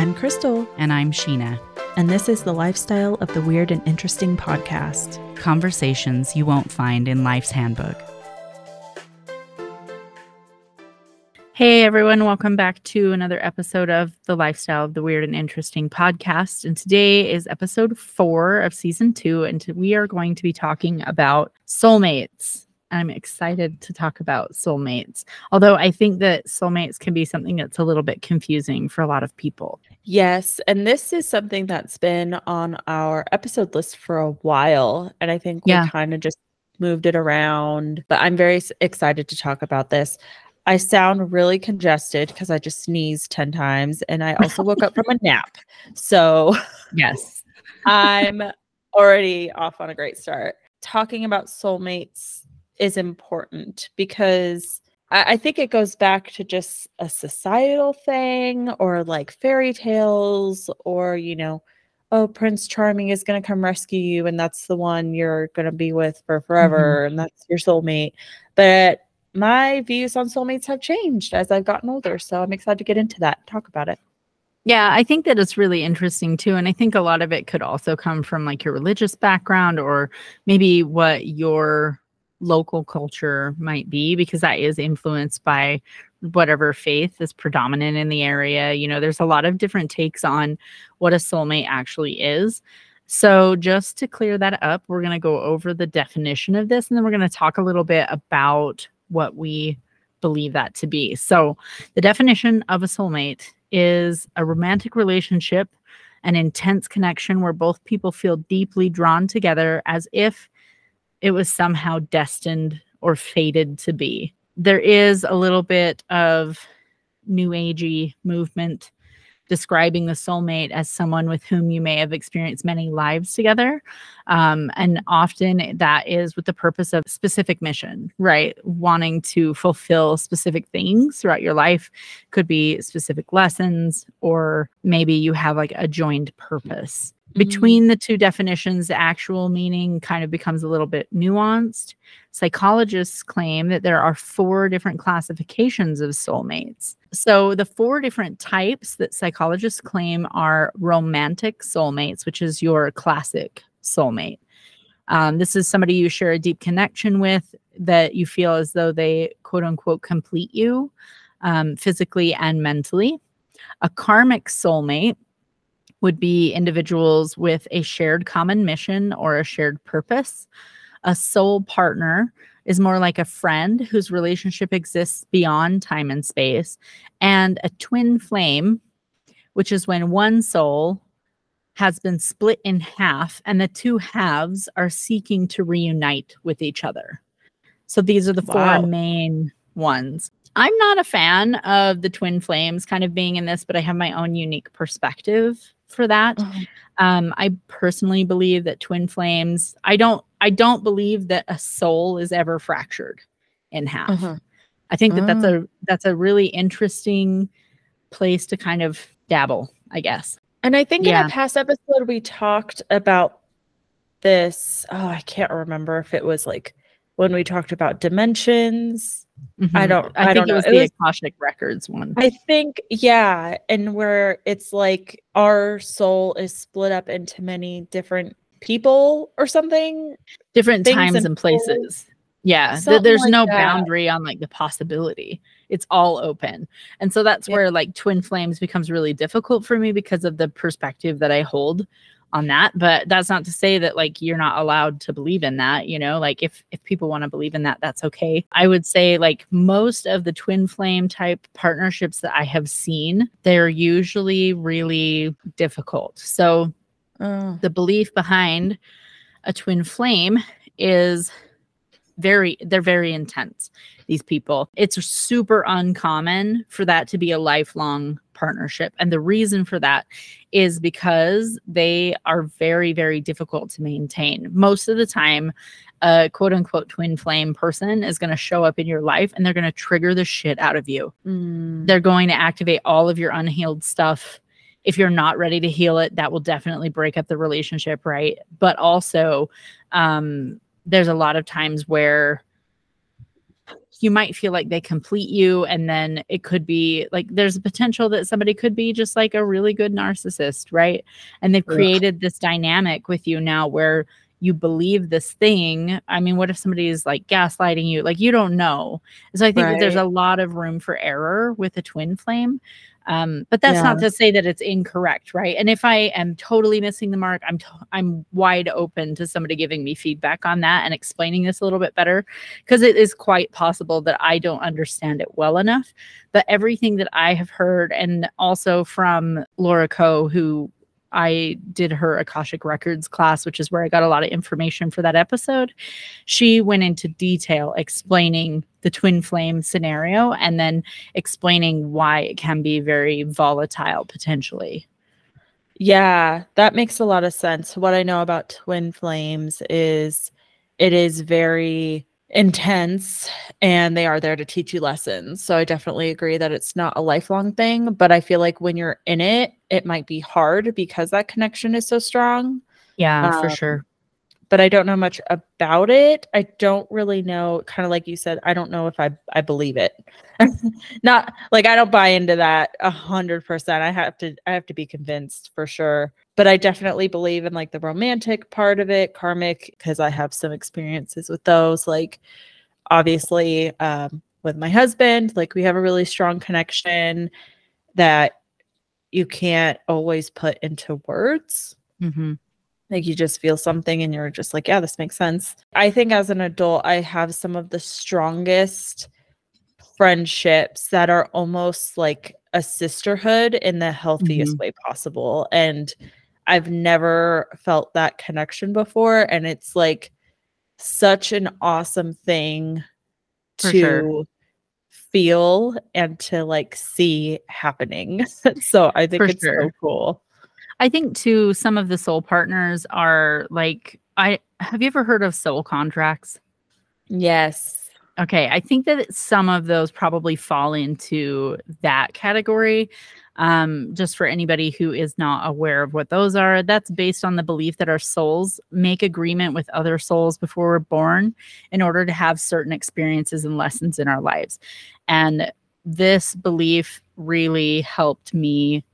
I'm Crystal. And I'm Sheena. And this is the lifestyle of the weird and interesting podcast. Conversations you won't find in Life's Handbook. Hey everyone, welcome back to another episode of the Lifestyle of the Weird and Interesting podcast. And today is episode four of season two. And we are going to be talking about soulmates. I'm excited to talk about soulmates. Although I think that soulmates can be something that's a little bit confusing for a lot of people. Yes. And this is something that's been on our episode list for a while. And I think we yeah. kind of just moved it around. But I'm very excited to talk about this. I sound really congested because I just sneezed 10 times and I also woke up from a nap. So, yes, I'm already off on a great start. Talking about soulmates is important because I, I think it goes back to just a societal thing or like fairy tales or, you know, oh, Prince Charming is going to come rescue you and that's the one you're going to be with for forever mm-hmm. and that's your soulmate. But my views on soulmates have changed as I've gotten older. So I'm excited to get into that, talk about it. Yeah, I think that it's really interesting too. And I think a lot of it could also come from like your religious background or maybe what your local culture might be because that is influenced by whatever faith is predominant in the area. You know, there's a lot of different takes on what a soulmate actually is. So, just to clear that up, we're going to go over the definition of this and then we're going to talk a little bit about what we believe that to be. So, the definition of a soulmate is a romantic relationship, an intense connection where both people feel deeply drawn together as if it was somehow destined or fated to be. There is a little bit of new agey movement describing the soulmate as someone with whom you may have experienced many lives together. Um, and often that is with the purpose of specific mission, right? Wanting to fulfill specific things throughout your life could be specific lessons, or maybe you have like a joined purpose. Mm-hmm. Between the two definitions, the actual meaning kind of becomes a little bit nuanced. Psychologists claim that there are four different classifications of soulmates. So, the four different types that psychologists claim are romantic soulmates, which is your classic soulmate. Um, this is somebody you share a deep connection with that you feel as though they quote unquote complete you um, physically and mentally. A karmic soulmate would be individuals with a shared common mission or a shared purpose. A soul partner is more like a friend whose relationship exists beyond time and space. And a twin flame, which is when one soul has been split in half and the two halves are seeking to reunite with each other. So these are the wow. four main ones. I'm not a fan of the twin flames kind of being in this, but I have my own unique perspective for that. Mm-hmm. Um, I personally believe that twin flames. I don't. I don't believe that a soul is ever fractured in half. Mm-hmm. I think that that's a mm. that's a really interesting place to kind of dabble. I guess. And I think yeah. in a past episode we talked about this. Oh, I can't remember if it was like when we talked about dimensions Mm-hmm. I don't. I, I don't know. It was the Akashic Records one. I think, yeah, and where it's like our soul is split up into many different people or something, different times and, and places. Yeah, th- there's like no that. boundary on like the possibility. It's all open, and so that's yeah. where like twin flames becomes really difficult for me because of the perspective that I hold on that but that's not to say that like you're not allowed to believe in that you know like if if people want to believe in that that's okay. I would say like most of the twin flame type partnerships that i have seen they're usually really difficult. So uh. the belief behind a twin flame is very they're very intense these people. It's super uncommon for that to be a lifelong partnership. And the reason for that is because they are very, very difficult to maintain. Most of the time, a quote unquote twin flame person is going to show up in your life and they're going to trigger the shit out of you. Mm. They're going to activate all of your unhealed stuff. If you're not ready to heal it, that will definitely break up the relationship, right? But also, um, there's a lot of times where you might feel like they complete you and then it could be like there's a potential that somebody could be just like a really good narcissist right? And they've created yeah. this dynamic with you now where you believe this thing. I mean what if somebody is like gaslighting you? Like you don't know. So i think right. that there's a lot of room for error with a twin flame um, but that's yeah. not to say that it's incorrect, right? And if I am totally missing the mark, I'm t- I'm wide open to somebody giving me feedback on that and explaining this a little bit better because it is quite possible that I don't understand it well enough. But everything that I have heard, and also from Laura Coe, who I did her Akashic Records class, which is where I got a lot of information for that episode. She went into detail explaining the twin flame scenario and then explaining why it can be very volatile potentially. Yeah, that makes a lot of sense. What I know about twin flames is it is very intense and they are there to teach you lessons. So I definitely agree that it's not a lifelong thing, but I feel like when you're in it, it might be hard because that connection is so strong. Yeah, um, for sure. But I don't know much about it. I don't really know kind of like you said, I don't know if I I believe it. not like I don't buy into that a hundred percent. I have to I have to be convinced for sure but I definitely believe in like the romantic part of it, karmic, because I have some experiences with those. Like, obviously, um, with my husband, like we have a really strong connection that you can't always put into words. Mm-hmm. Like you just feel something and you're just like, yeah, this makes sense. I think as an adult, I have some of the strongest friendships that are almost like a sisterhood in the healthiest mm-hmm. way possible. And I've never felt that connection before. And it's like such an awesome thing For to sure. feel and to like see happening. so I think For it's sure. so cool. I think too, some of the soul partners are like, I have you ever heard of soul contracts? Yes. Okay. I think that some of those probably fall into that category. Um, just for anybody who is not aware of what those are, that's based on the belief that our souls make agreement with other souls before we're born in order to have certain experiences and lessons in our lives. And this belief really helped me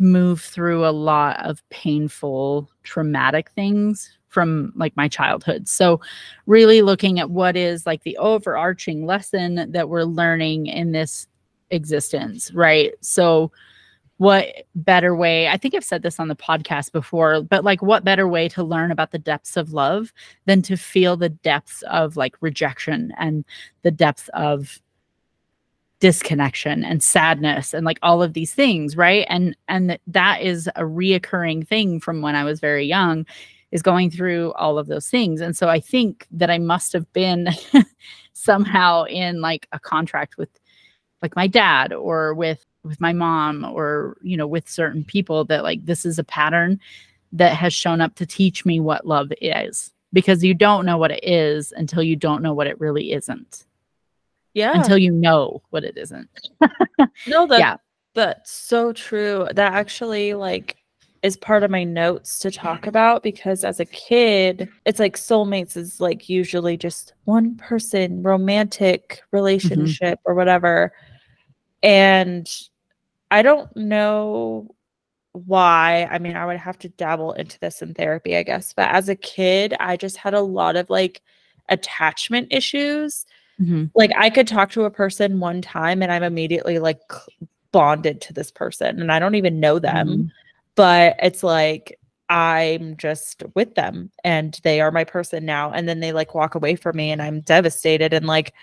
move through a lot of painful, traumatic things from like my childhood. So, really looking at what is like the overarching lesson that we're learning in this existence, right? So, what better way? I think I've said this on the podcast before, but like, what better way to learn about the depths of love than to feel the depths of like rejection and the depths of disconnection and sadness and like all of these things right? And and that is a reoccurring thing from when i was very young is going through all of those things. And so i think that i must have been somehow in like a contract with like my dad or with with my mom or you know with certain people that like this is a pattern that has shown up to teach me what love is because you don't know what it is until you don't know what it really isn't yeah until you know what it isn't no that yeah that's so true that actually like is part of my notes to talk about because as a kid, it's like soulmates is like usually just one person, romantic mm-hmm. relationship mm-hmm. or whatever. And I don't know why. I mean, I would have to dabble into this in therapy, I guess. But as a kid, I just had a lot of like attachment issues. Mm-hmm. Like I could talk to a person one time and I'm immediately like bonded to this person and I don't even know them. Mm-hmm. But it's like I'm just with them and they are my person now. And then they like walk away from me and I'm devastated and like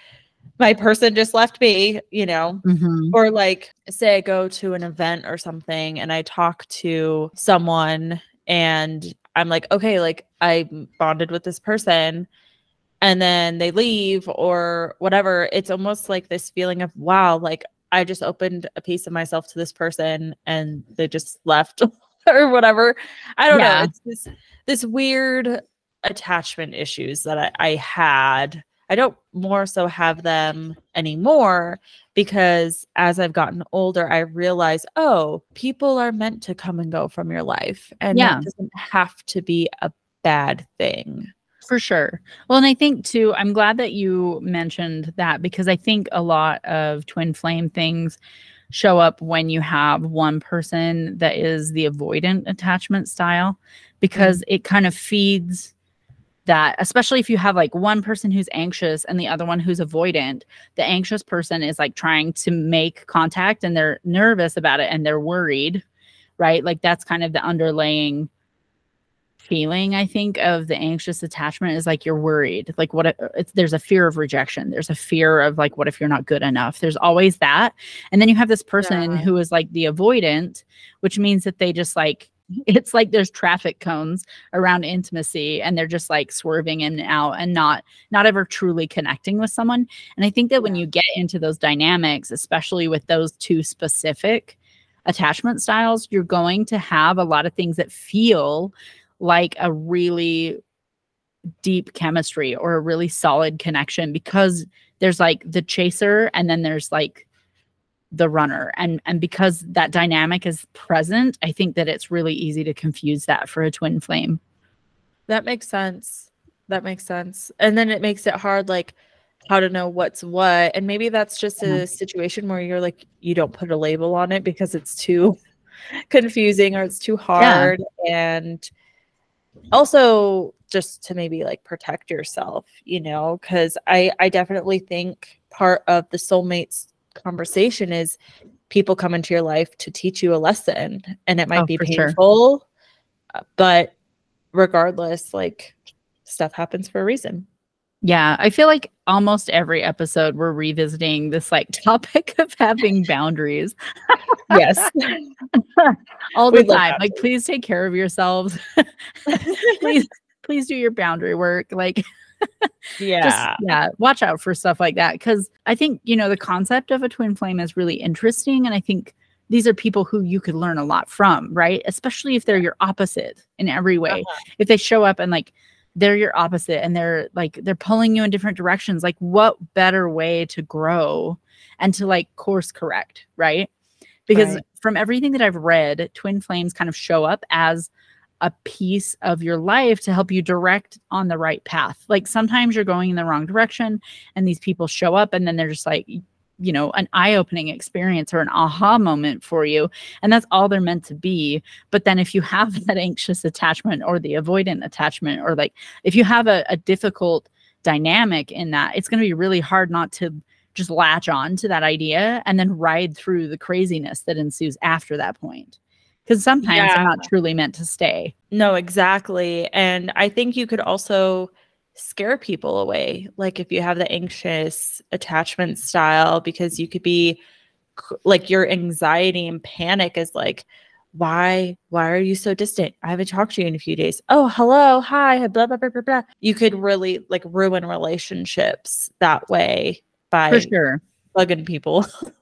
my person just left me, you know, mm-hmm. or like say I go to an event or something and I talk to someone and I'm like, okay, like I bonded with this person and then they leave or whatever. It's almost like this feeling of, wow, like I just opened a piece of myself to this person and they just left or whatever. I don't yeah. know. It's this this weird attachment issues that I, I had I don't more so have them anymore because as I've gotten older, I realize, oh, people are meant to come and go from your life. And yeah. that doesn't have to be a bad thing. For sure. Well, and I think too, I'm glad that you mentioned that because I think a lot of twin flame things show up when you have one person that is the avoidant attachment style because mm-hmm. it kind of feeds that especially if you have like one person who's anxious and the other one who's avoidant the anxious person is like trying to make contact and they're nervous about it and they're worried right like that's kind of the underlaying feeling i think of the anxious attachment is like you're worried like what if, uh, there's a fear of rejection there's a fear of like what if you're not good enough there's always that and then you have this person yeah. who is like the avoidant which means that they just like it's like there's traffic cones around intimacy and they're just like swerving in and out and not not ever truly connecting with someone and i think that yeah. when you get into those dynamics especially with those two specific attachment styles you're going to have a lot of things that feel like a really deep chemistry or a really solid connection because there's like the chaser and then there's like the runner. And and because that dynamic is present i think that it's really easy to confuse that for a twin flame. That makes sense. That makes sense. And then it makes it hard like how to know what's what. And maybe that's just a mm-hmm. situation where you're like you don't put a label on it because it's too confusing or it's too hard. Yeah. and also just to maybe like protect yourself you know because i i definitely think part of the soulmates conversation is people come into your life to teach you a lesson and it might oh, be painful sure. Uh, but regardless like stuff happens for a reason yeah, I feel like almost every episode we're revisiting this like topic of having boundaries. yes. All the time. Like please take care of yourselves. please please do your boundary work. Like yeah just, yeah watch out for stuff like that because i think you know the concept of a twin flame is really interesting and i think these are people who you could learn a lot from right especially if they're your opposite in every way uh-huh. if they show up and like they're your opposite and they're like they're pulling you in different directions like what better way to grow and to like course correct right because right. from everything that i've read twin flames kind of show up as a piece of your life to help you direct on the right path. Like sometimes you're going in the wrong direction and these people show up and then they're just like, you know, an eye opening experience or an aha moment for you. And that's all they're meant to be. But then if you have that anxious attachment or the avoidant attachment, or like if you have a, a difficult dynamic in that, it's going to be really hard not to just latch on to that idea and then ride through the craziness that ensues after that point because sometimes yeah. they're not truly meant to stay. No, exactly. And I think you could also scare people away. Like if you have the anxious attachment style, because you could be like your anxiety and panic is like, why why are you so distant? I haven't talked to you in a few days. Oh hello hi blah blah blah blah blah. You could really like ruin relationships that way by for sure. bugging people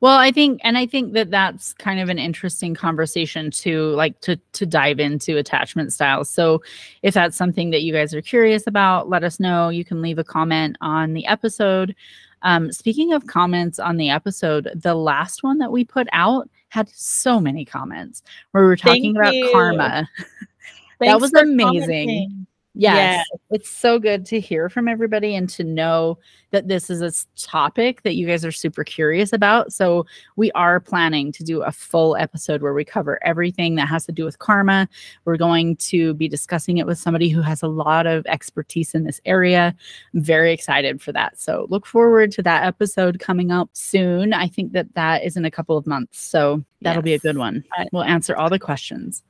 Well, I think, and I think that that's kind of an interesting conversation to like to to dive into attachment styles. So, if that's something that you guys are curious about, let us know. You can leave a comment on the episode. Um, speaking of comments on the episode, the last one that we put out had so many comments where we were talking Thank about you. karma. that was amazing. Commenting. Yes, yeah. it's so good to hear from everybody and to know that this is a topic that you guys are super curious about. So, we are planning to do a full episode where we cover everything that has to do with karma. We're going to be discussing it with somebody who has a lot of expertise in this area. I'm very excited for that. So, look forward to that episode coming up soon. I think that that is in a couple of months. So, that'll yes. be a good one. We'll answer all the questions.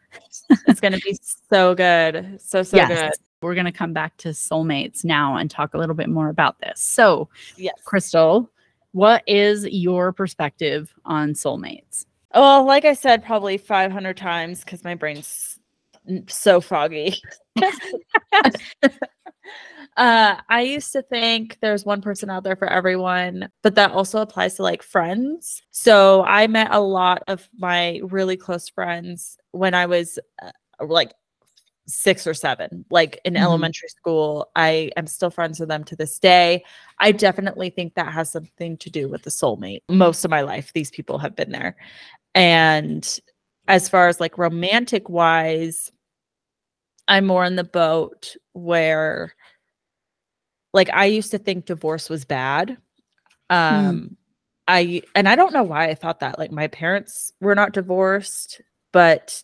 it's going to be so good. So, so yes. good. We're going to come back to soulmates now and talk a little bit more about this. So, yes. Crystal, what is your perspective on soulmates? Well, like I said, probably 500 times because my brain's so foggy. uh, I used to think there's one person out there for everyone, but that also applies to like friends. So I met a lot of my really close friends when I was uh, like six or seven, like in mm-hmm. elementary school. I am still friends with them to this day. I definitely think that has something to do with the soulmate. Most of my life, these people have been there. And as far as like romantic wise, I'm more in the boat where like I used to think divorce was bad. Um I and I don't know why I thought that. Like my parents were not divorced, but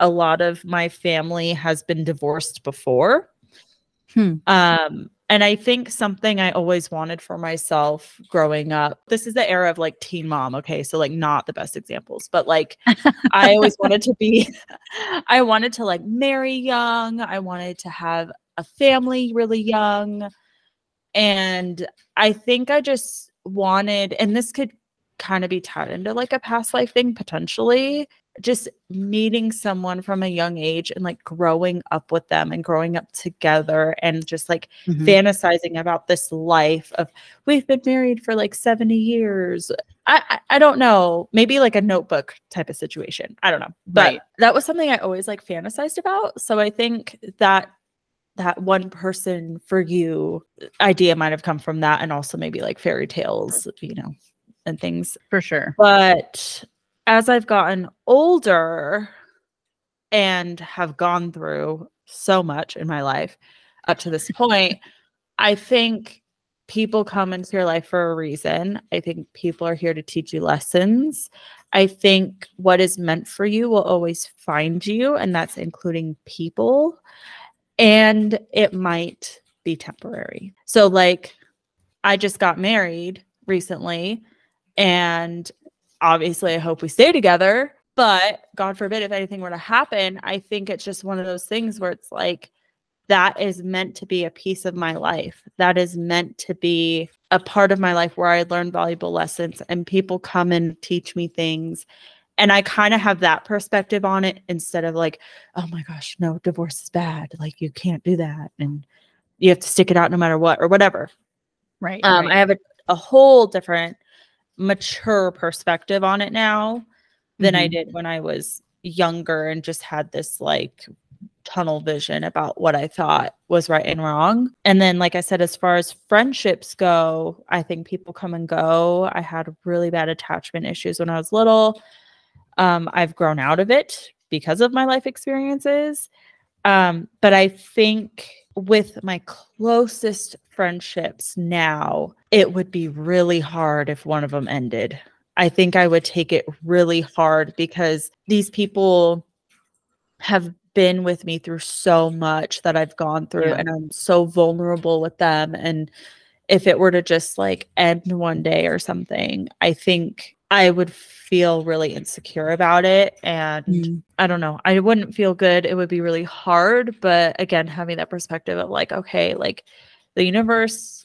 a lot of my family has been divorced before. Hmm. Um and I think something I always wanted for myself growing up. This is the era of like teen mom, okay? So like not the best examples, but like I always wanted to be I wanted to like marry young. I wanted to have a family really young. And I think I just wanted and this could kind of be tied into like a past life thing potentially just meeting someone from a young age and like growing up with them and growing up together and just like Mhm. fantasizing about this life of we've been married for like 70 years I, I i don't know maybe like a notebook type of situation i don't know but Right. that was something i always like fantasized about so i think that that one person for you idea might have come from that and also maybe like fairy tales you know and things For sure. but as I've gotten older and have gone through so much in my life up to this point, I think people come into your life for a reason. I think people are here to teach you lessons. I think what is meant for you will always find you, and that's including people. And it might be temporary. So, like, I just got married recently, and obviously I hope we stay together. But God forbid if anything were to happen, I think it's just one of those things where it's like that is meant to be a piece of my life. That is meant to be a part of my life where I learn valuable lessons and people come and teach me things. And I kind of have that perspective on it instead of like, oh my gosh, no, divorce is bad. Like you can't do that. And you have to stick it out no matter what or whatever. Right. Um, right. I have a, a whole different mature perspective on it now than I Mhm. did when I was younger and just had this like tunnel vision about what I thought was right and wrong. And then, like I said, as far as friendships go, I think people come and go. I had really bad attachment issues when I was little. Um, I've grown out of it because of my life experiences. Um, but I think with my closest friendships now, it would be really hard if one of them ended. I think I would take it really hard because these people have been with me through so much that I've gone through Yeah. and I'm so vulnerable with them and if it were to just like end one day or something, I think I would feel really insecure about it and Mm. I don't know. I wouldn't feel good. It would be really hard. But again, having that perspective of like, okay, like the universe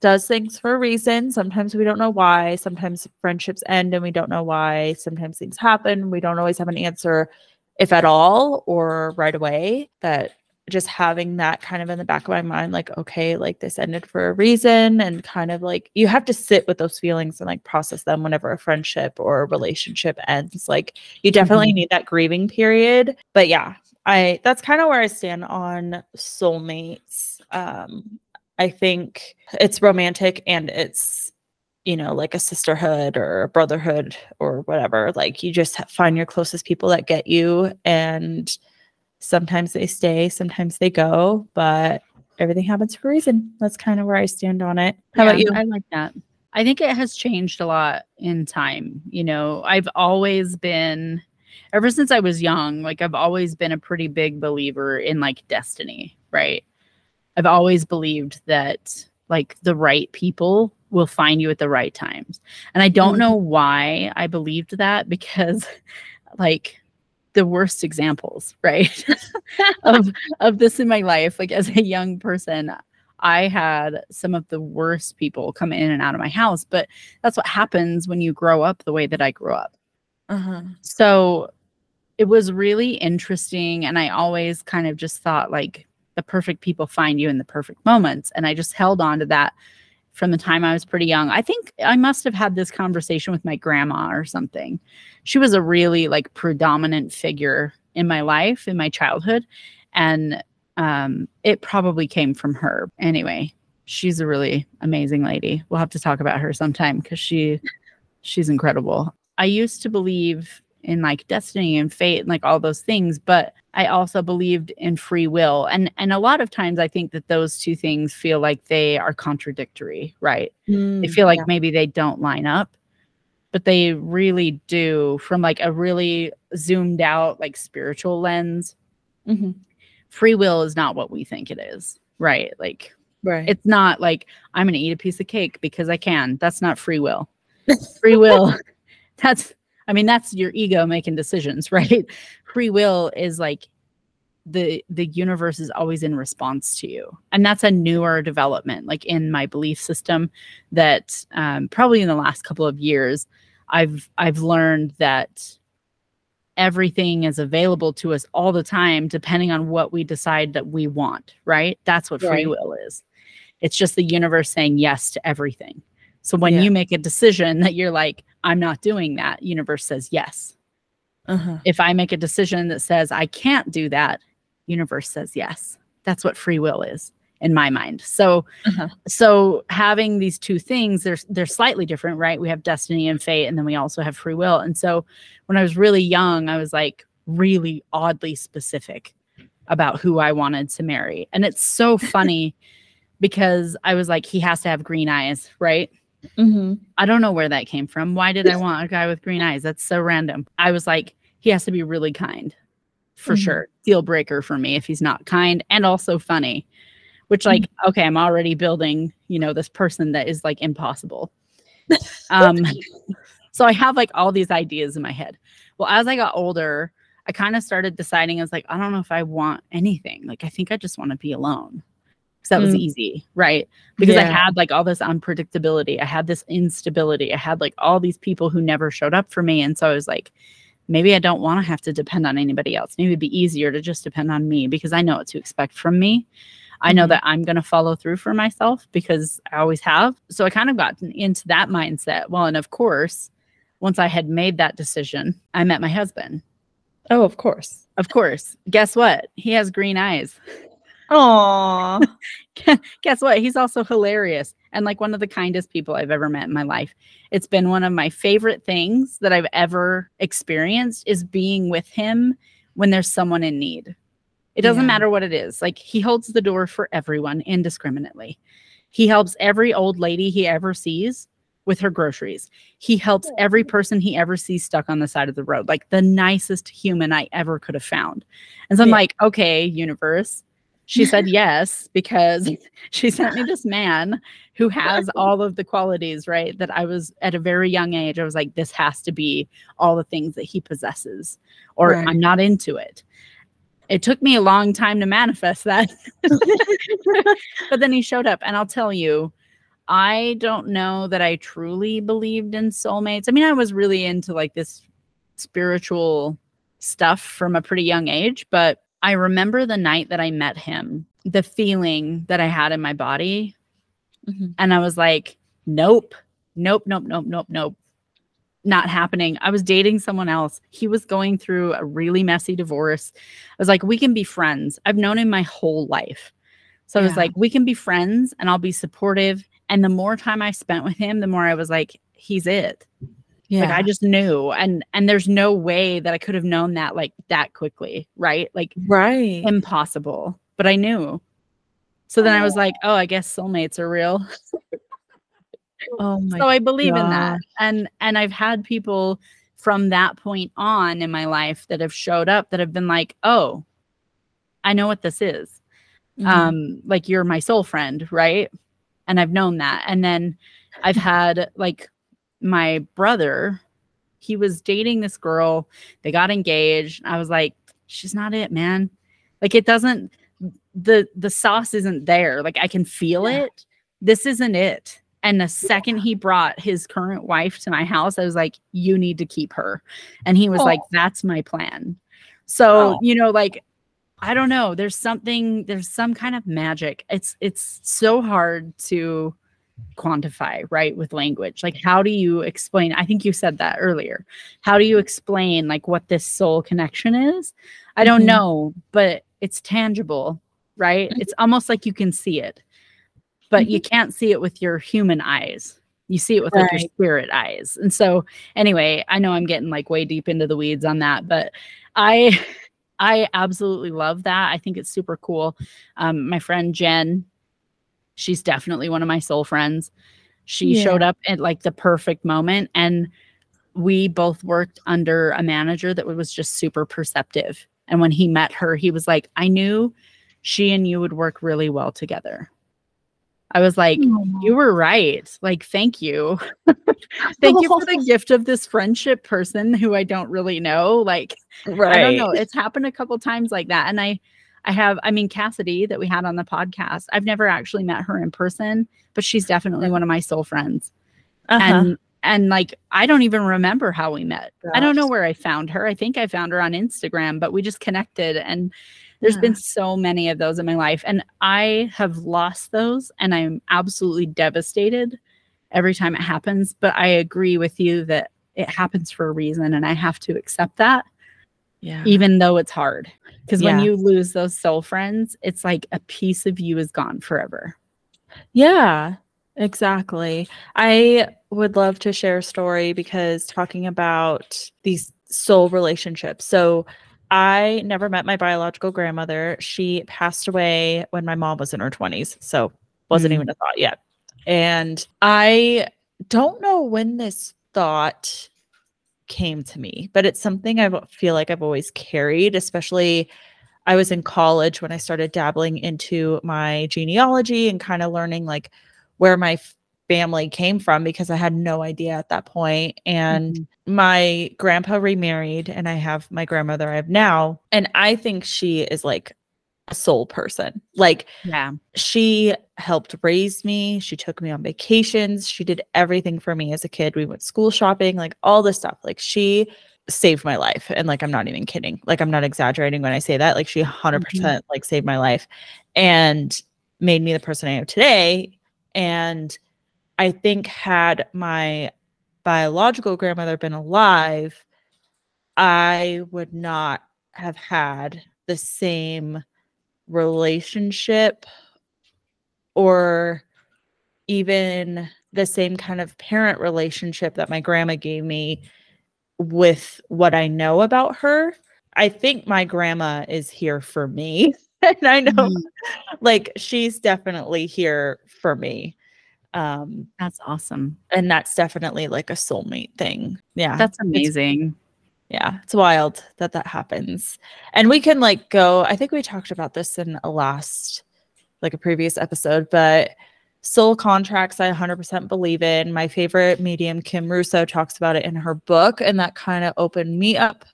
does things for a reason. Sometimes we don't know why. Sometimes friendships end and we don't know why. Sometimes things happen. We don't always have an answer, if at all, or right away. That just having that kind of in the back of my mind, like, okay, like this ended for a reason, and kind of like you have to sit with those feelings and like process them whenever a friendship or a relationship ends. Like, you definitely need that grieving period. But yeah, I that's kind of where I stand on soulmates. Um, I think it's romantic and it's you know like a sisterhood or a brotherhood or whatever. Like you just find your closest people that get you, and sometimes they stay, sometimes they go, but everything happens for a reason. That's kind of where I stand on it. How about you? I like that. I think it has changed a lot in time. You know, I've always been, ever since I was young, like I've always been a pretty big believer in like destiny, right? I've always believed that like the right people will find you at the right times. And I don't Mhm. know why I believed that because like the worst examples, right? of of this in my life like as a young person I had some of the worst people come in and out of my house, but that's what happens when you grow up the way that I grew up. Uh-huh. So it was really interesting. And I always kind of just thought like the perfect people find you in the perfect moments. And I just held on to that from the time I was pretty young. I think I must have had this conversation with my grandma or something. She was a really like predominant figure in my life, in my childhood. And um, it probably came from her. Anyway, she's a really amazing lady. We'll have to talk about her sometime because she she's incredible. I used to believe in like destiny and fate and like all those things, but I also believed in free will. And and a lot of times I think that those two things feel like they are contradictory, right? Mm, they feel like yeah. maybe they don't line up, but they really do from like a really zoomed out like spiritual lens. Mhm. Free will is not what we think it is, right? Like Right. it's not like I'm going to eat a piece of cake because I can. That's not free will. Free will, that's, I mean, that's your ego making decisions, right? Free will is like the the universe is always in response to you, and that's a newer development, like in my belief system, that um, probably in the last couple of years, I've I've learned that everything is available to us all the time depending on what we decide that we want right that's what free Right. will is it's just the universe saying yes to everything so when Yeah. you make a decision that you're like i'm not doing that universe says yes. Uh-huh. if i make a decision that says i can't do that universe says yes. That's what free will is in my mind. So Uh-huh. so having these two things they're they're slightly different right? We have destiny and fate and then we also have free will. And so when i was really young i was like really oddly specific about who i wanted to marry. And it's so funny because i was like he has to have green eyes right Mhm. I don't know where that came from. Why did I want a guy with green eyes? That's so random. I was like, he has to be really kind for Mhm. sure. Deal breaker for me if he's not kind and also funny, which, like, okay, I'm already building, you know, this person that is like impossible. Um, so I have like all these ideas in my head. Well, as I got older, I kind of started deciding, I was like, I don't know if I want anything. Like, I think I just want to be alone. Because that was Mm. easy, right? because I had like all this unpredictability. I had this instability. I had like all these people who never showed up for me. And so I was like, maybe I don't want to have to depend on anybody else. Maybe it'd be easier to just depend on me because I know what to expect from me. I know Mhm. that I'm going to follow through for myself because I always have. So I kind of got into that mindset. Well, and of course, once I had made that decision, I met my husband. Oh, of course. Of course. Guess what? He has green eyes. Aww. guess what? He's also hilarious and like one of the kindest people I've ever met in my life. It's been one of my favorite things that I've ever experienced is being with him when there's someone in need. It doesn't Yeah. matter what it is. Like he holds the door for everyone indiscriminately. He helps every old lady he ever sees with her groceries. He helps every person he ever sees stuck on the side of the road. Like the nicest human I ever could have found. And so I'm Yeah. like, okay, universe. She said yes because she sent me this man who has all of the qualities, right? That I was at a very young age. I was like, this has to be all the things that he possesses, or Right. I'm not into it. It took me a long time to manifest that. but then he showed up, and I'll tell you, I don't know that I truly believed in soulmates. I mean, I was really into like this spiritual stuff from a pretty young age, but I remember the night that I met him, the feeling that I had in my body. Mhm. And I was like, nope, nope, nope, nope, nope, nope. Not happening. I was dating someone else. He was going through a really messy divorce. I was like, we can be friends. I've known him my whole life. So I was like, we can be friends and I'll be supportive. And the more time I spent with him, the more I was like, he's it. Yeah. Like I just knew. And and there's no way that I could have known that like that quickly, right? Like right. impossible. But I knew. So then I was like, oh, I guess soulmates are real. oh my so I believe in that. And and I've had people from that point on in my life that have showed up that have been like, "Oh, I know what this is." Mhm. Um like you're my soul friend, right? And I've known that. And then I've had like my brother, he was dating this girl, they got engaged. I was like, she's not it, man. Like it doesn't the the sauce isn't there. Like I can feel Yeah. it. This isn't it. And the second he brought his current wife to my house, I was like, you need to keep her. And he was oh. like, Oh. that's my plan. So, Oh. you know, like I don't know, there's something there's some kind of magic. It's it's so hard to quantify, right, with language. Like how do you explain? I think you said that earlier. How do you explain like what this soul connection is? I don't Mhm. know, but it's tangible, right? Mhm. It's almost like you can see it. But you can't see it with your human eyes. You see it with like your spirit eyes. And so anyway, I know I'm getting like way deep into the weeds on that, but I I absolutely love that. I think it's super cool. Um, my friend Jen, she's definitely one of my soul friends. She Yeah. showed up at like the perfect moment and we both worked under a manager that was just super perceptive. And when he met her, he was like, I knew she and you would work really well together. I was like, you were right. Like, thank you. thank you for the gift of this friendship person who I don't really know. Like, right. I don't know. It's happened a couple times like that. And I I have, I mean, Cassidy that we had on the podcast. I've never actually met her in person, but she's definitely one of my soul friends. Uh-huh. And and like I don't even remember how we met. I don't know where I found her. I think I found her on Instagram, but we just connected and there's been so many of those in my life and I have lost those and I'm absolutely devastated every time it happens, but I agree with you that it happens for a reason and I have to accept that yeah. even though it's hard. Because when you lose those soul friends, it's like a piece of you is gone forever. Yeah, exactly. I would love to share a story because talking about these soul relationships. So, I never met my biological grandmother. She passed away when my mom was in her 20s. So, wasn't Mm. even a thought yet. And I don't know when this thought came to me, but it's something I feel like I've always carried, especially I was in college when I started dabbling into my genealogy and kind of learning like where my family came from because I had no idea at that point. And Mhm. my grandpa remarried, and I have my grandmother I have now. And I think she is like a soul person. Like Yeah. she helped raise me. She took me on vacations. She did everything for me as a kid. We went school shopping, like all this stuff. Like she saved my life. And like I'm not even kidding. Like I'm not exaggerating when I say that. Like she 100% mm-hmm. percent like saved my life and made me the person I am today. And I think had my biological grandmother been alive, I would not have had the same relationship or even the same kind of parent relationship that my grandma gave me with what I know about her. I think my grandma is here for me. and I know Mhm. like she's definitely here for me. Um That's awesome. and that's definitely like a soulmate thing. Yeah. That's it's- amazing. yeah, it's wild that that happens. And we can like go, I think we talked about this in a last, like a previous episode, but soul contracts, I 100% believe in. My favorite medium, Kim Russo, talks about it in her book. And that kind of opened me up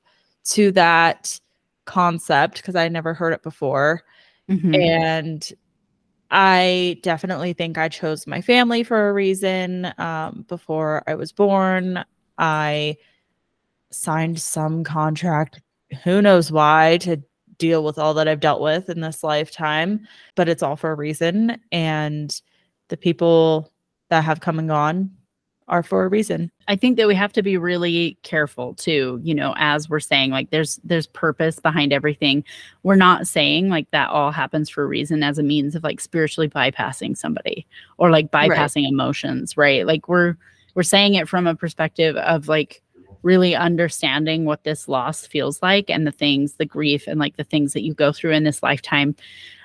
to that concept because I never heard it before. Mhm. And I definitely think I chose my family for a reason. Um, before I was born, I signed some contract, who knows why, to deal with all that I've dealt with in this lifetime, but it's all for a reason. And the people that have come and gone are for a reason. I think that we have to be really careful too, you know, as we're saying like there's there's purpose behind everything. We're not saying like that all happens for a reason as a means of like spiritually bypassing somebody or like Right. bypassing emotions, right? Like we're we're saying it from a perspective of like really understanding what this loss feels like and the things, the grief and like the things that you go through in this lifetime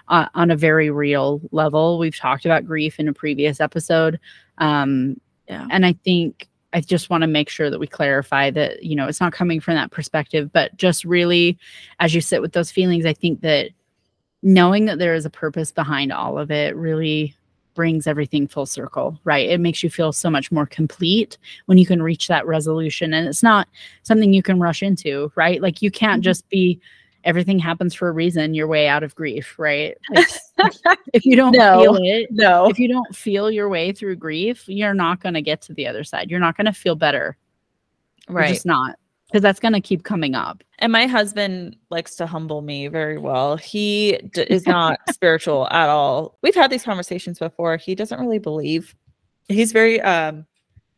uh, on a very real level. We've talked about grief in a previous episode. Um, Yeah. and I think I just want to make sure that we clarify that, you know, it's not coming from that perspective, but just really as you sit with those feelings, I think that knowing that there is a purpose behind all of it really brings everything full circle, right? It makes you feel so much more complete when you can reach that resolution. And it's not something you can rush into, right? Like you can't Mhm. just be everything happens for a reason, your way out of grief, right? Like, if you don't No. feel it, no. if you don't feel your way through grief, you're not going to get to the other side. You're not going to feel better. You're Right. just not. Because that's going to keep coming up. And my husband likes to humble me very well. He d- is not spiritual at all. We've had these conversations before. He doesn't really believe. He's very um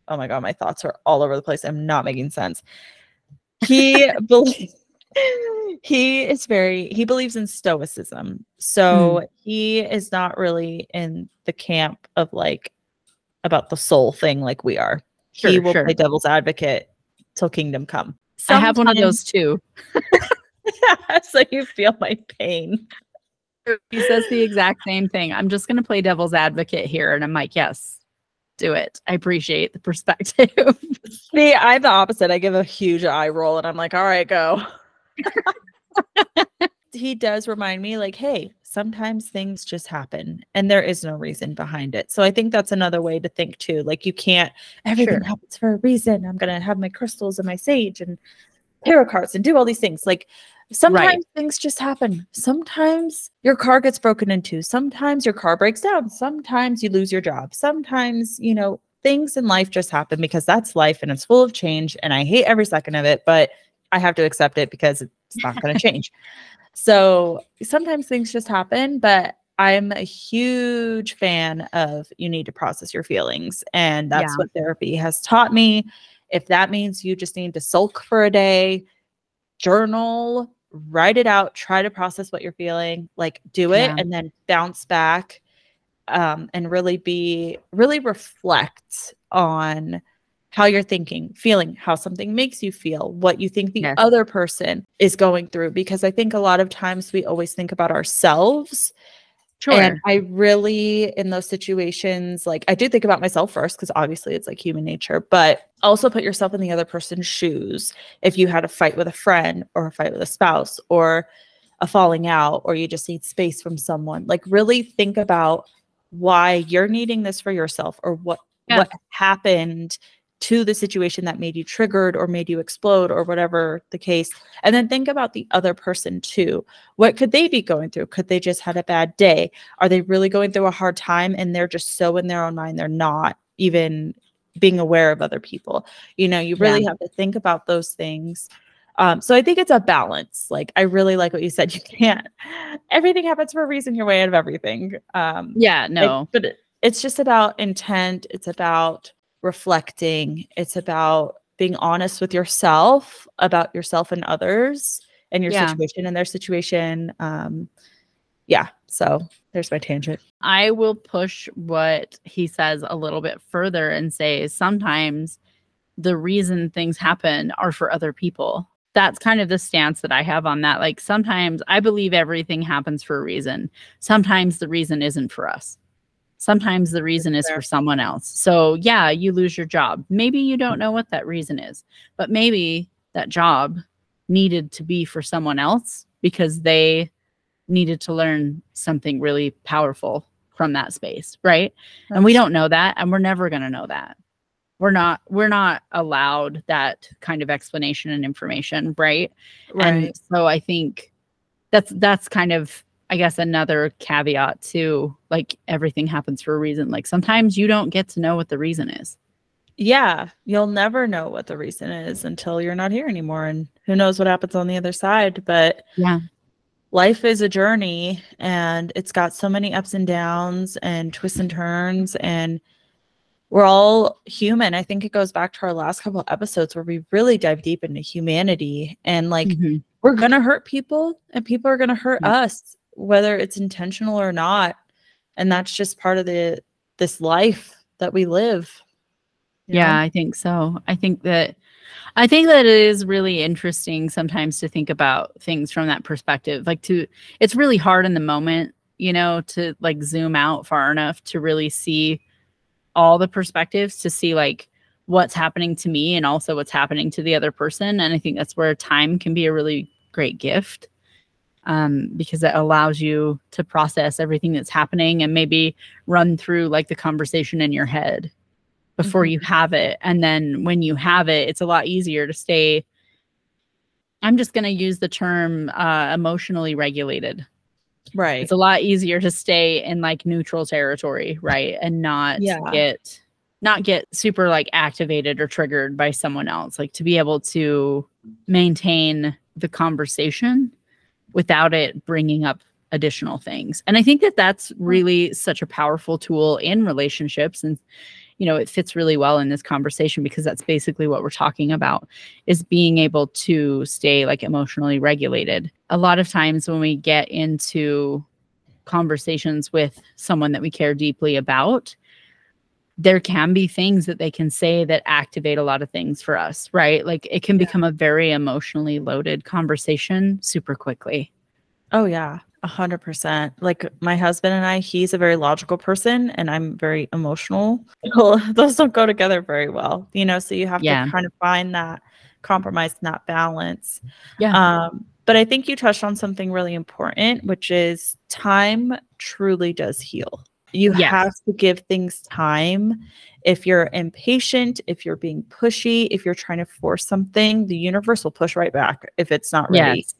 oh my god, my thoughts are all over the place. I'm not making sense. He believes he is very he believes in stoicism. So he is not really in the camp of like about the soul thing like we are. Sure, he will sure. play devil's advocate till kingdom come. I have one of those too. so you feel my pain. He says the exact same thing. I'm just going to play devil's advocate here. And I'm like, yes, do it. I appreciate the perspective. See, I'm the opposite. I give a huge eye roll and I'm like, all right, go. he does remind me, like, hey, sometimes things just happen and there is no reason behind it. So I think that's another way to think too. Like, you can't, everything Sure. happens for a reason. I'm going to have my crystals and my sage and tarot cards and do all these things. Like, sometimes things just happen. Sometimes your car gets broken into. Sometimes your car breaks down. Sometimes you lose your job. Sometimes, you know, things in life just happen because that's life and it's full of change. And I hate every second of it, but I have to accept it because it's not going to change. So sometimes things just happen, but I'm a huge fan of you need to process your feelings. And that's Yeah. what therapy has taught me. If that means you just need to sulk for a day, journal, write it out, try to process what you're feeling, like do it Yeah. and then bounce back um, and really be, really reflect on how you're thinking, feeling, how something makes you feel, what you think the Yes. other person is going through. Because I think a lot of times we always think about ourselves Sure. and I really, in those situations, like I do think about myself first, because obviously it's like human nature, but also put yourself in the other person's shoes. If you had a fight with a friend or a fight with a spouse or a falling out, or you just need space from someone, like really think about why you're needing this for yourself or what Yeah. what happened to the situation that made you triggered or made you explode or whatever the case. And then think about the other person too. What could they be going through? Could they just had a bad day? Are they really going through a hard time and they're just so in their own mind they're not even being aware of other people? You know you really have to think about those things. Um, so i think it's a balance. Like i really like what you said. You can't everything happens for a reason you're way out of everything. Um, yeah, it- no. but it, it's just about intent. It's about reflecting. It's about being honest with yourself about yourself and others and your Yeah. situation and their situation. Um, yeah. So there's my tangent. I will push what he says a little bit further and say sometimes the reason things happen are for other people. That's kind of the stance that I have on that. Like sometimes I believe everything happens for a reason. Sometimes the reason isn't for us. Sometimes the reason is for someone else. So, yeah, you lose your job. Maybe you don't know what that reason is, but maybe that job needed to be for someone else because they needed to learn something really powerful from that space, right? And we don't know that and we're never going to know that. We're not we're not allowed that kind of explanation and information, right? right? And so I think that's that's kind of I guess another caveat too, like everything happens for a reason. Like sometimes you don't get to know what the reason is. yeah, you'll never know what the reason is until you're not here anymore. And who knows what happens on the other side. But Yeah. life is a journey and it's got so many ups and downs and twists and turns and we're all human. I think it goes back to our last couple of episodes where we really dive deep into humanity and like Mhm. we're going to hurt people and people are going to hurt us whether it's intentional or not. And that's just part of the this life that we live. Yeah, know? I think so. I think that I think that it is really interesting sometimes to think about things from that perspective. Like to it's really hard in the moment, you know, to like zoom out far enough to really see all the perspectives to see like what's happening to me and also what's happening to the other person and I think that's where time can be a really great gift. Um, because it allows you to process everything that's happening and maybe run through like the conversation in your head before Mhm. you have it. And then when you have it, it's a lot easier to stay. I'm just going to use the term uh, emotionally regulated. Right. It's a lot easier to stay in like neutral territory, right? And not Yeah. get not get super like activated or triggered by someone else. Like to be able to maintain the conversation without it bringing up additional things. And I think that that's hmm. really such a powerful tool in relationships and you know, it fits really well in this conversation because that's basically what we're talking about is being able to stay like emotionally regulated. A lot of times when we get into conversations with someone that we care deeply about, there can be things that they can say that activate a lot of things for us, right? Like it can Yeah. become a very emotionally loaded conversation super quickly. Oh yeah, a hundred percent. Like my husband and I, he's a very logical person, and I'm very emotional. Those don't go together very well, you know. So you have Yeah. to kind of find that compromise and that balance. Yeah. Um, but I think you touched on something really important, which is time truly does heal. You Yes. have to give things time. If you're impatient, if you're being pushy, if you're trying to force something, the universe will push right back if it's not ready Yes.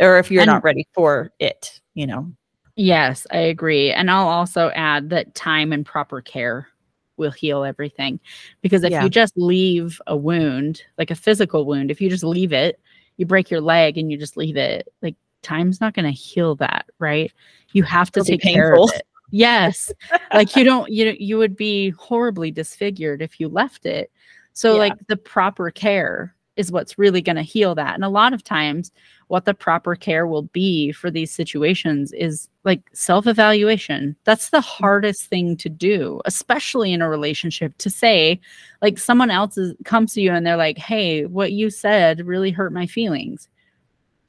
or if you're And- not ready for it, you know. Yes, I agree. And I'll also add that time and proper care will heal everything. Because if Yeah. you just leave a wound, like a physical wound, if you just leave it, you break your leg and you just leave it, like time's not going to heal that, right? You have to It'll take care of it. Yes. like you don't you you would be horribly disfigured if you left it. So Yeah. like the proper care is what's really going to heal that. And a lot of times what the proper care will be for these situations is like self-evaluation. That's the hardest thing to do, especially in a relationship to say like someone else is, comes to you and they're like, "Hey, what you said really hurt my feelings."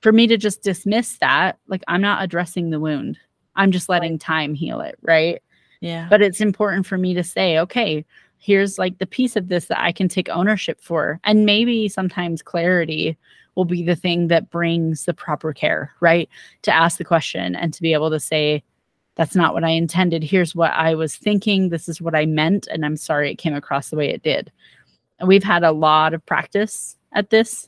For me to just dismiss that, like I'm not addressing the wound. I'm just letting time heal it, right? Yeah. But it's important for me to say, okay, here's like the piece of this that I can take ownership for. And maybe sometimes clarity will be the thing that brings the proper care, right? To ask the question and to be able to say, that's not what I intended. Here's what I was thinking. This is what I meant. And I'm sorry it came across the way it did. And we've had a lot of practice at this.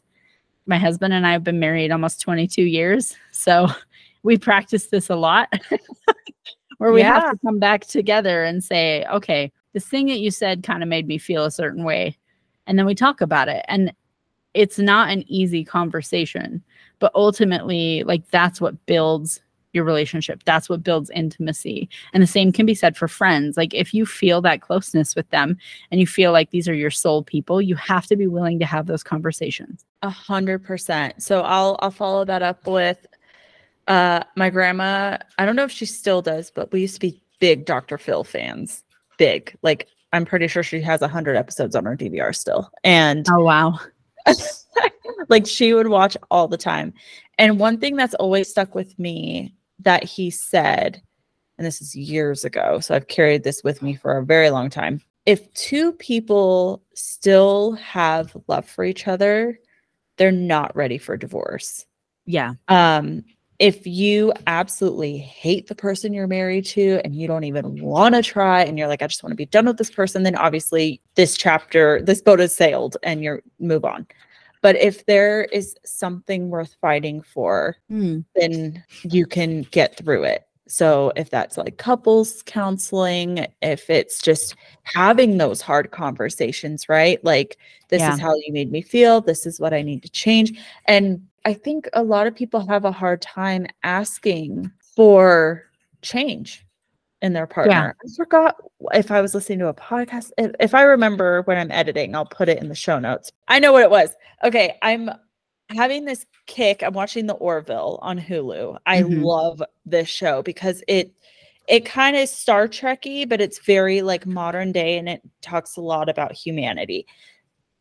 My husband and I have been married almost 22 years. So we practice this a lot where we Yeah. have to come back together and say, okay, this thing that you said kind of made me feel a certain way. And then we talk about it. And it's not an easy conversation, but ultimately, like that's what builds your relationship. That's what builds intimacy. And the same can be said for friends. Like if you feel that closeness with them and you feel like these are your soul people, you have to be willing to have those conversations. A hundred percent. So I'll I'll follow that up with uh my grandma. I don't know if she still does, but we used to be big Dr. Phil fans. Big. Like I'm pretty sure she has a hundred episodes on her DVR still. And Oh, wow. like she would watch all the time. And one thing that's always stuck with me that he said, and this is years ago, so I've carried this with me for a very long time. If two people still have love for each other, they're not ready for divorce. Yeah. Um, if you absolutely hate the person you're married to and you don't even want to try and you're like, I just want to be done with this person, then obviously this chapter, this boat has sailed and you're move on. But if there is something worth fighting for, Hmm. then you can get through it. So if that's like couples counseling, if it's just having those hard conversations, right? Like this Yeah. is how you made me feel, this is what I need to change. And I think a lot of people have a hard time asking for change in their partner. I forgot if I was listening to a podcast. If, if I remember when I'm editing, I'll put it in the show notes. I know what it was. Okay, I'm having this kick. I'm watching the Orville on Hulu. I Mhm. love this show because it it kind of Star Trekky, but it's very like modern day and it talks a lot about humanity.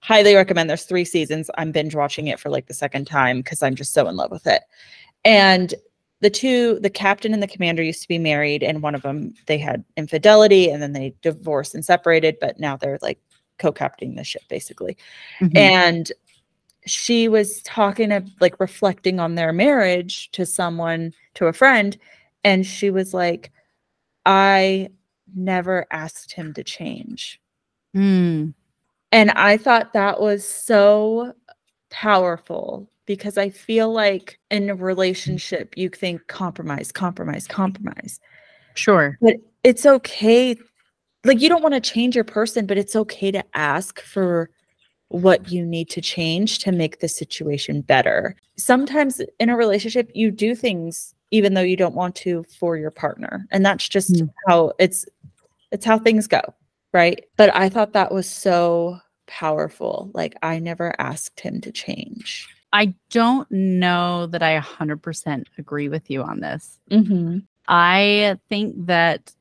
Highly recommend. There's three seasons. I'm binge watching it for like the second time because I'm just so in love with it. And the two, the captain and the commander used to be married, and one of them they had infidelity, and then they divorced and separated, but now they're like co-captaining the ship basically Mhm. and she was talking of like reflecting on their marriage to someone to a friend and she was like i never asked him to change Hmm. and i thought that was so powerful because i feel like in a relationship you think compromise compromise compromise Sure. But it's okay like you don't want to change your person but it's okay to ask for what you need to change to make the situation better sometimes in a relationship you do things even though you don't want to for your partner and that's just Mm. how it's it's how things go right but i thought that was so powerful like i never asked him to change I don't know that I 100% agree with you on this. mm-hmm. I think that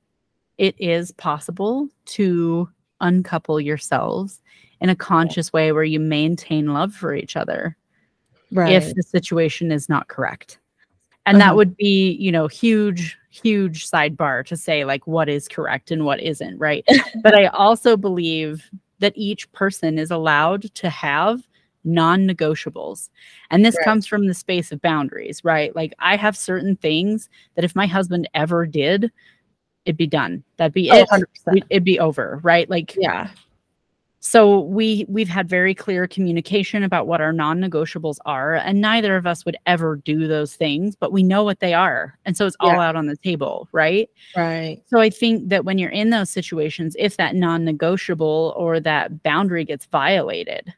it is possible to uncouple yourselves in a conscious way where you maintain love for each other right. if the situation is not correct. And Uh-huh. that would be, you know, huge, huge sidebar to say like what is correct and what isn't, right? but I also believe that each person is allowed to have non-negotiables. And this Right. comes from the space of boundaries, right? Like I have certain things that if my husband ever did, it'd be done. That'd be Oh, it. 100%. It'd be over, right? Like yeah. So we we've had very clear communication about what our non-negotiables are and neither of us would ever do those things, but we know what they are. And so it's all Yeah. out on the table, right? Right. So I think that when you're in those situations if that non-negotiable or that boundary gets violated,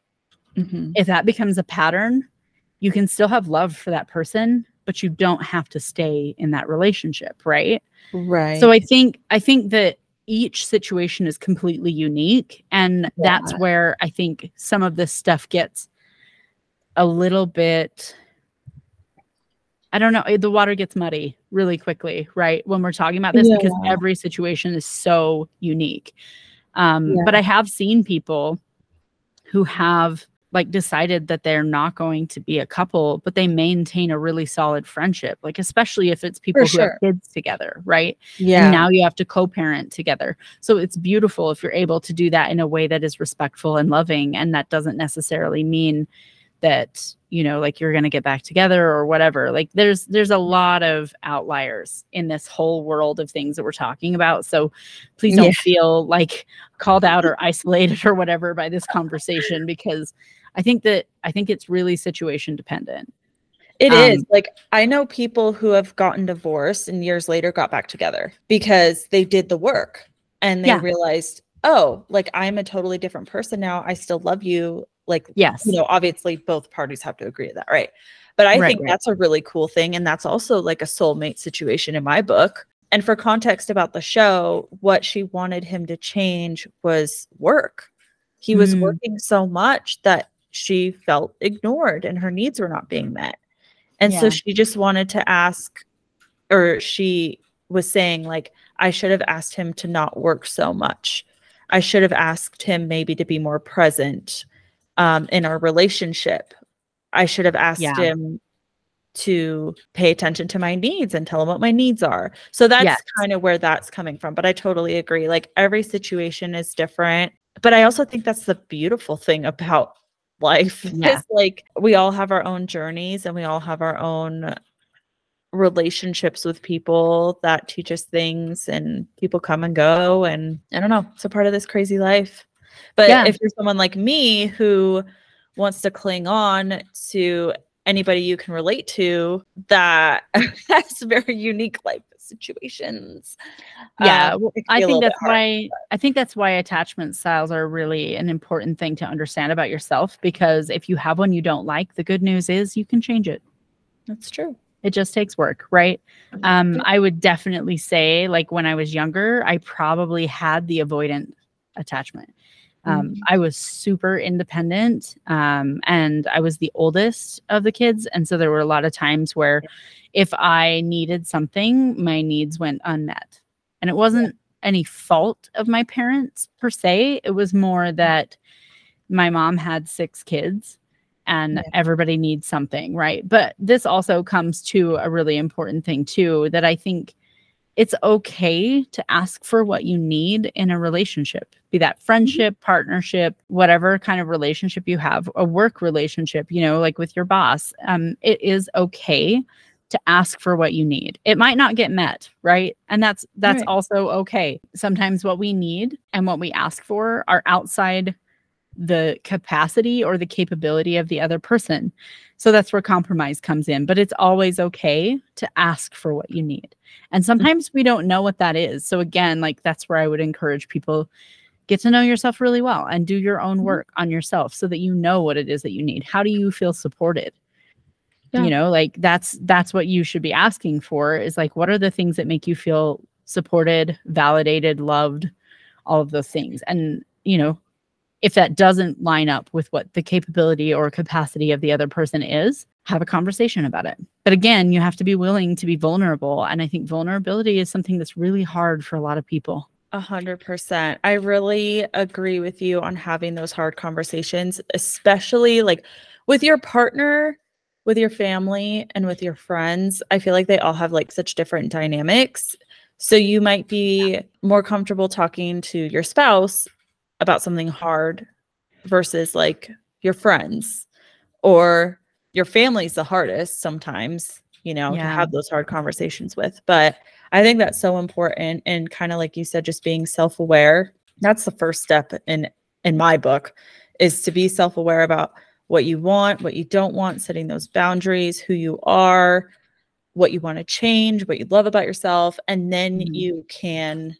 Mhm. if that becomes a pattern, you can still have love for that person, but you don't have to stay in that relationship, right? Right. So I think I think that each situation is completely unique and that's where I think some of this stuff gets a little bit I don't know, the water gets muddy really quickly, right? When we're talking about this because every situation is so unique. Um Yeah. but I have seen people who have like decided that they're not going to be a couple, but they maintain a really solid friendship, like especially if it's people who sure. have kids together, right? yeah. And now you have to co-parent together. So it's beautiful if you're able to do that in a way that is respectful and loving. And that doesn't necessarily mean that, you know, like you're gonna get back together or whatever. Like there's there's a lot of outliers in this whole world of things that we're talking about. So please don't Yeah. feel like called out or isolated or whatever by this conversation because I think that I think it's really situation dependent. It is Um, Like I know people who have gotten divorced and years later got back together because they did the work and they Yeah. realized, oh, like I'm a totally different person now. I still love you. Like, Yes. you know, obviously both parties have to agree to that, right? But I Right, think right. that's a really cool thing. And that's also like a soulmate situation in my book. And for context about the show, what she wanted him to change was work. He was Mm. working so much that she felt ignored and her needs were not being met. And so she just wanted to ask, or she was saying, like, I should have asked him to not work so much. I should have asked him maybe to be more present um, in our relationship. I should have asked Yeah. him to pay attention to my needs and tell him what my needs are. So that's Yes. kind of where that's coming from. But I totally agree. Like every situation is different. But I also think that's the beautiful thing about life. Yeah. Is like we all have our own journeys and we all have our own relationships with people that teach us things and people come and go and I don't know, it's a part of this crazy life. But Yeah. if you're someone like me who wants to cling on to anybody you can relate to that has very unique life situations. Yeah, um, well, it can I think that's hard. why I think that's why attachment styles are really an important thing to understand about yourself because if you have one you don't like, the good news is you can change it. That's true. It just takes work, right? Um, I would definitely say, like when I was younger, I probably had the avoidant attachment. Um, Mhm. I was super independent, um, and I was the oldest of the kids, and so there were a lot of times where, if I needed something, my needs went unmet, and it wasn't any fault of my parents per se. It was more that my mom had six kids and Yeah. everybody needs something, right? But this also comes to a really important thing too that I think it's okay to ask for what you need in a relationship, be that friendship, partnership, whatever kind of relationship you have, a work relationship, you know, like with your boss. Um, it is okay to ask for what you need. It might not get met, right? And that's that's Right. also okay. Sometimes what we need and what we ask for are outside the capacity or the capability of the other person. So that's where compromise comes in. But it's always okay to ask for what you need. And sometimes we don't know what that is. So again, like that's where I would encourage people get to know yourself really well and do your own Mhm. work on yourself so that you know what it is that you need. How do you feel supported? Yeah. You know, like that's that's what you should be asking for is like what are the things that make you feel supported, validated, loved, all of those things. And, you know, if that doesn't line up with what the capability or capacity of the other person is, have a conversation about it. But again, you have to be willing to be vulnerable. And I think vulnerability is something that's really hard for a lot of people. A hundred percent. I really agree with you on having those hard conversations, especially like with your partner, with your family, and with your friends. I feel like they all have like such different dynamics. So you might be more comfortable talking to your spouse about something hard versus like your friends or your family's the hardest sometimes, you know, Yeah. to have those hard conversations with. But I think that's so important and kind of like you said just being self-aware. That's the first step in in my book is to be self-aware about what you want, what you don't want, setting those boundaries, who you are, what you want to change, what you love about yourself, and then Mhm. you can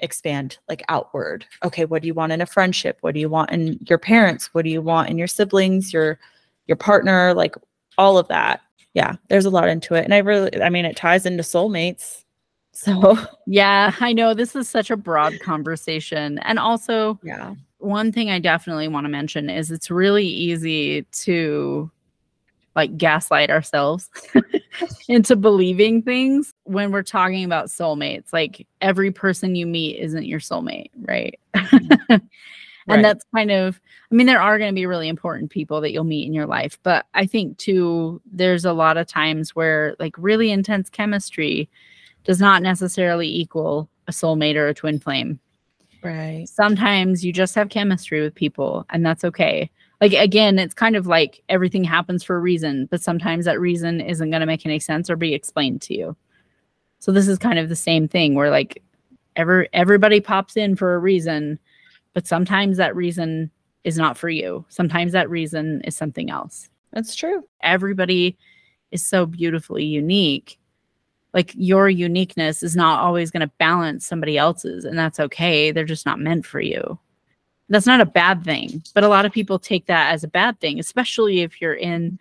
expand like outward. Okay, what do you want in a friendship? What do you want in your parents? What do you want in your siblings, your your partner, like all of that. Yeah, there's a lot into it. And I really I mean it ties into soulmates. So, Yeah, I know this is such a broad conversation. And also, yeah. one thing I definitely want to mention is it's really easy to like gaslight ourselves into believing things when we're talking about soulmates. Like every person you meet isn't your soulmate, right? Right. and that's kind of i mean there are going to be really important people that you'll meet in your life but i think too there's a lot of times where like really intense chemistry does not necessarily equal a soulmate or a twin flame right. sometimes you just have chemistry with people and that's okay like again it's kind of like everything happens for a reason but sometimes that reason isn't going to make any sense or be explained to you. So this is kind of the same thing where like ever everybody pops in for a reason but sometimes that reason is not for you. Sometimes that reason is something else. That's true. everybody is so beautifully unique. Like your uniqueness is not always going to balance somebody else's and that's okay. They're just not meant for you that's not a bad thing but a lot of people take that as a bad thing especially if you're in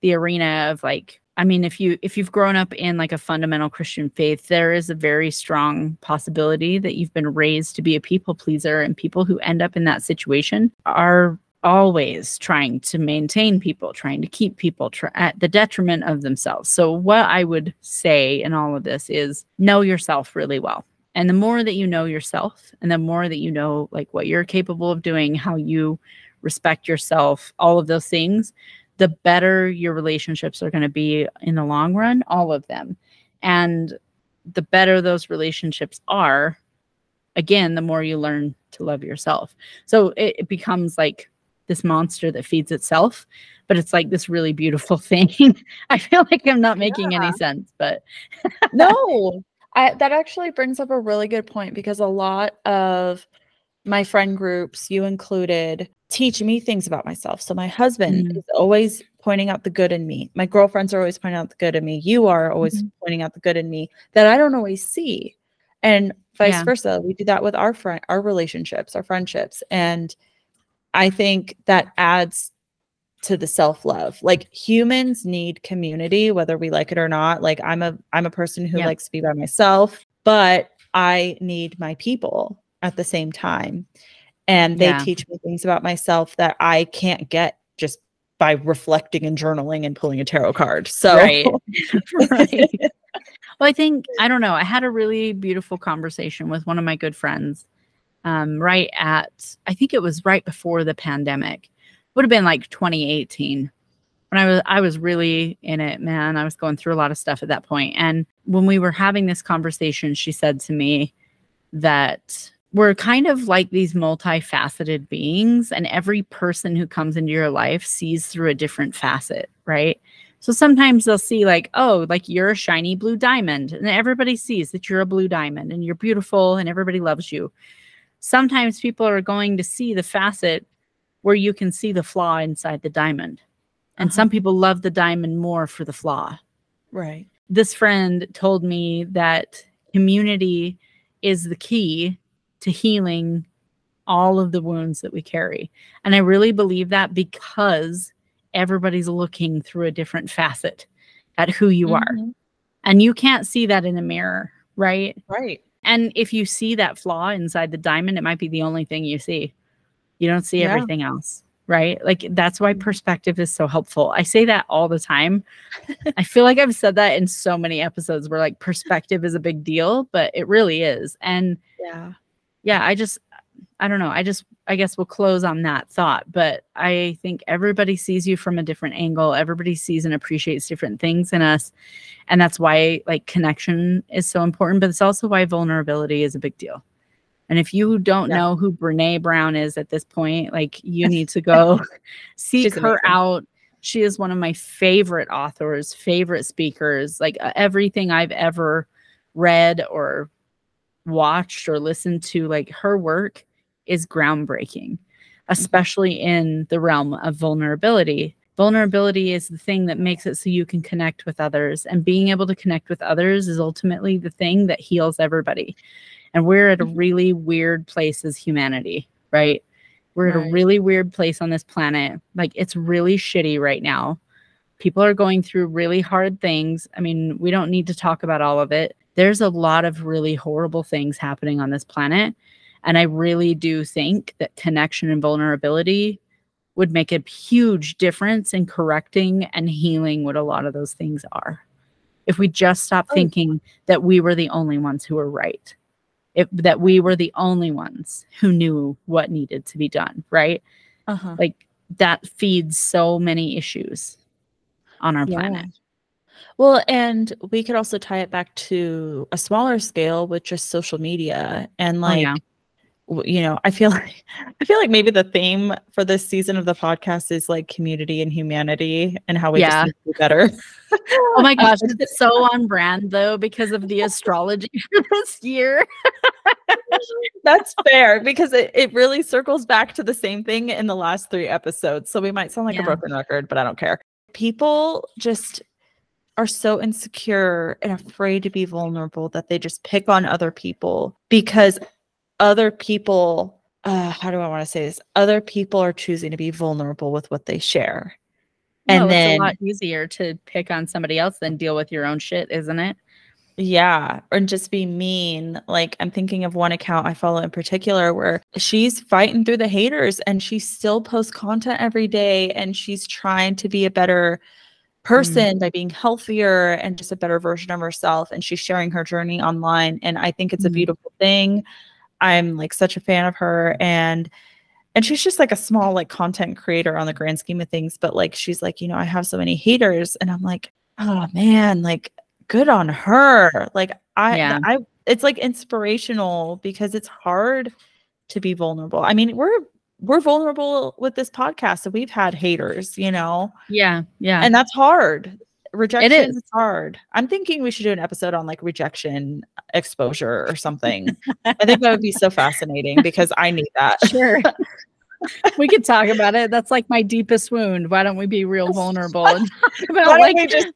the arena of like i mean if you if you've grown up in like a fundamental christian faith there is a very strong possibility that you've been raised to be a people pleaser and people who end up in that situation are always trying to maintain people, trying to keep people at the detriment of themselves. So, what I would say in all of this is know yourself really well. And the more that you know yourself, and the more that you know, like what you're capable of doing, how you respect yourself, all of those things, the better your relationships are going to be in the long run, all of them. And the better those relationships are, again, the more you learn to love yourself. So it, it becomes like this monster that feeds itself, but it's like this really beautiful thing. I feel like I'm not making Yeah. any sense, but no I, that actually brings up a really good point because a lot of my friend groups you included teach me things about myself so my husband Mm. is always pointing out the good in me my girlfriends are always pointing out the good in me you are always Mhm. pointing out the good in me that i don't always see and vice Yeah. versa we do that with our friend our relationships our friendships and i think that adds to the self-love like humans need community whether we like it or not like i'm a i'm a person who Yeah. likes to be by myself but i need my people at the same time and they Yeah. teach me things about myself that i can't get just by reflecting and journaling and pulling a tarot card so Right. right. Well, I think I don't know. I had a really beautiful conversation with one of my good friends. Um, right at I think it was right before the pandemic. Would have been like 2018 when I was I was really in it, man. I was going through a lot of stuff at that point. And when we were having this conversation, she said to me that we're kind of like these multifaceted beings, and every person who comes into your life sees through a different facet, right? So sometimes they'll see, like, oh, like you're a shiny blue diamond, and everybody sees that you're a blue diamond and you're beautiful and everybody loves you. Sometimes people are going to see the facet where you can see the flaw inside the diamond. And Uh-huh. some people love the diamond more for the flaw. right This friend told me that community is the key to healing all of the wounds that we carry. And I really believe that because everybody's looking through a different facet at who you are. Mhm. And you can't see that in a mirror, right? right And if you see that flaw inside the diamond, it might be the only thing you see. You don't see Yeah. everything else, right? Like that's why mm-hmm. perspective is so helpful. I say that all the time. I feel like I've said that in so many episodes where like perspective is a big deal, but it really is. And yeah yeah yeah i just i don't know i just i guess we'll close on that thought but i think everybody sees you from a different angle everybody sees and appreciates different things in us and that's why like connection is so important but it's also why vulnerability is a big deal and if you don't Yeah. know who Brene Brown is at this point, like you need to go seek She's her amazing. out. She is one of my favorite authors, favorite speakers. Like uh, everything I've ever read or watched or listened to, like her work is groundbreaking, especially in the realm of vulnerability. Vulnerability is the thing that makes it so you can connect with others. And being able to connect with others is ultimately the thing that heals everybody. And we're at a mm-hmm. really weird place as humanity, right? We're at a really weird place on this planet. Like it's really shitty right now. People are going through really hard things. I mean, we don't need to talk about all of it. There's a lot of really horrible things happening on this planet. And I really do think that connection and vulnerability would make a huge difference in correcting and healing what a lot of those things are. If we just stop Oh. thinking that we were the only ones who were right, if, that we were the only ones who knew what needed to be done, right? Uh-huh. Like that feeds so many issues on our Yeah. planet. Well, and we could also tie it back to a smaller scale with just social media and Oh, like yeah. You know, I feel like I feel like maybe the theme for this season of the podcast is like community and humanity and how we Yeah. just do better. Oh my gosh, Um, it's so on brand though because of the astrology this year. That's fair because it, it really circles back to the same thing in the last three episodes. So we might sound like Yeah. a broken record, but I don't care. People just are so insecure and afraid to be vulnerable that they just pick on other people because other people, uh, how do I want to say this? Other people are choosing to be vulnerable with what they share. And Well, then it's a lot easier to pick on somebody else than deal with your own shit, isn't it? Yeah, or just be mean. Like I'm thinking of one account I follow in particular where she's fighting through the haters and she still posts content every day and she's trying to be a better person by being healthier and just a better version of herself and she's sharing her journey online and I think it's a Mhm. beautiful thing. I'm like such a fan of her and and she's just like a small like content creator on the grand scheme of things but like she's like, you know, I have so many haters and I'm like, oh man, like good on her. Like I Yeah. I it's like inspirational because it's hard to be vulnerable. I mean, we're we're vulnerable with this podcast. So we've had haters, you know, Yeah, yeah. and that's hard. Rejection is. is hard. I'm thinking we should do an episode on like rejection exposure or something. I think that would be so fascinating because I need that. sure. we could talk about it. That's like my deepest wound. Why don't we be real vulnerable and talk about Why don't like we just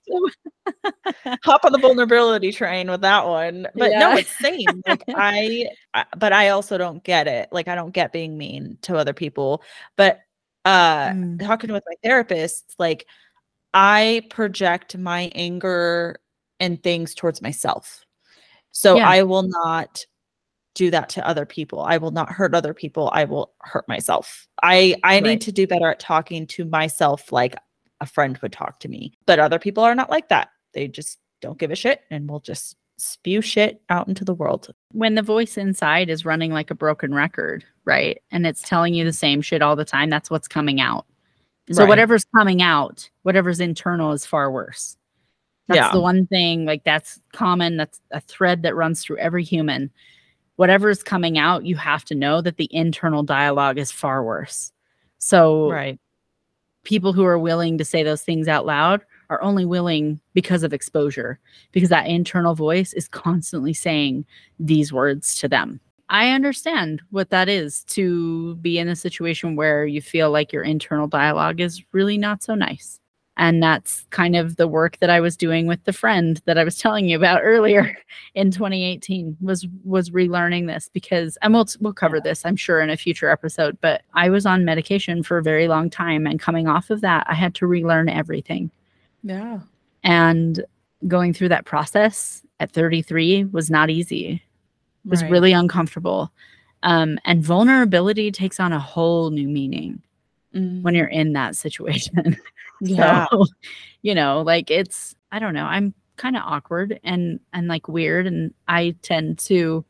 hop on the vulnerability train with that one. But no, it's same. Like I, I but I also don't get it. Like I don't get being mean to other people. But uh Mm. talking with my therapist, like I project my anger and things towards myself. So Yeah. I will not do that to other people. I will not hurt other people. I will hurt myself. I I Right. need to do better at talking to myself like a friend would talk to me. But other people are not like that. They just don't give a shit and will just spew shit out into the world. when the voice inside is running like a broken record, right? And it's telling you the same shit all the time, that's what's coming out. So Right. whatever's coming out, whatever's internal is far worse. That's Yeah. the one thing like that's common, that's a thread that runs through every human. Whatever's coming out, you have to know that the internal dialogue is far worse. So Right. people who are willing to say those things out loud are only willing because of exposure, because that internal voice is constantly saying these words to them. I understand what that is to be in a situation where you feel like your internal dialogue is really not so nice. And that's kind of the work that I was doing with the friend that I was telling you about earlier in 2018 was was relearning this because and we'll we'll cover this I'm sure in a future episode but I was on medication for a very long time and coming off of that I had to relearn everything Yeah. and going through that process at 33 was not easy was Right. really uncomfortable um, and vulnerability takes on a whole new meaning Mm. when you're in that situation yeah. so, you know, like it's I don't know, I'm kind of awkward and and like weird and I tend to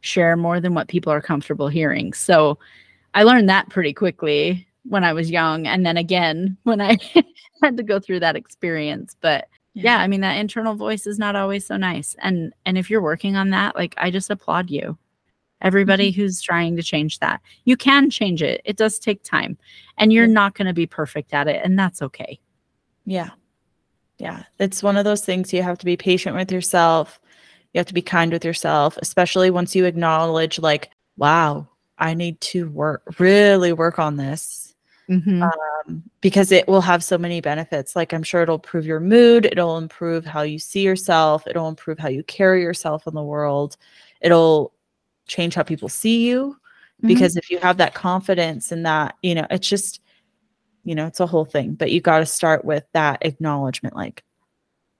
share more than what people are comfortable hearing. So I learned that pretty quickly when I was young. And then again, when I had to go through that experience. But yeah. yeah, I mean, that internal voice is not always so nice. And, and if you're working on that, like, I just applaud you. Everybody mm-hmm. who's trying to change that, you can change it. It does take time and you're yeah. not going to be perfect at it. And that's okay. Yeah. Yeah. It's one of those things you have to be patient with yourself. You have to be kind with yourself, especially once you acknowledge, like, wow, I need to work, really work on this. Mm-hmm. Um, because it will have so many benefits. Like, I'm sure it'll improve your mood, it'll improve how you see yourself, it'll improve how you carry yourself in the world, it'll change how people see you. Mm-hmm. Because if you have that confidence and that, you know, it's just, you know, it's a whole thing, but you got to start with that acknowledgement like,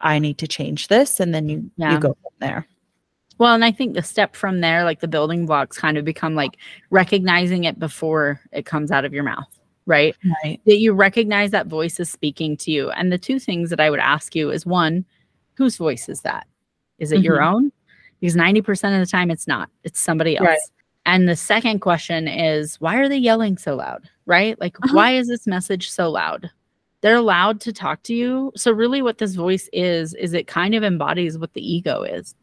I need to change this. And then you, yeah. you go from there. Well, and I think the step from there, like the building blocks, kind of become like recognizing it before it comes out of your mouth, right? Right. That you recognize that voice is speaking to you. And the two things that I would ask you is one, whose voice is that? Is it mm-hmm. your own? Because 90% of the time it's not, it's somebody else. Right. And the second question is, why are they yelling so loud? Right? Like, uh-huh. why is this message so loud? They're allowed to talk to you. So, really, what this voice is, is it kind of embodies what the ego is.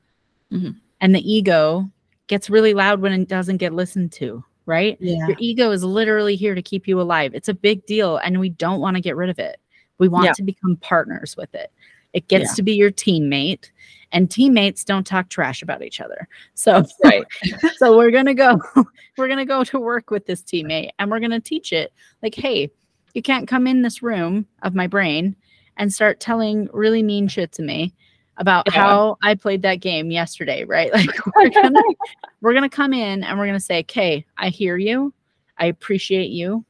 Mm-hmm. And the ego gets really loud when it doesn't get listened to, right? Yeah. Your ego is literally here to keep you alive. It's a big deal, and we don't want to get rid of it. We want yeah. to become partners with it. It gets yeah. to be your teammate, and teammates don't talk trash about each other. So, right. so we're gonna go, we're gonna go to work with this teammate, and we're gonna teach it like, hey, you can't come in this room of my brain and start telling really mean shit to me about yeah. how I played that game yesterday, right? Like we're gonna we're gonna come in and we're gonna say, okay, I hear you, I appreciate you.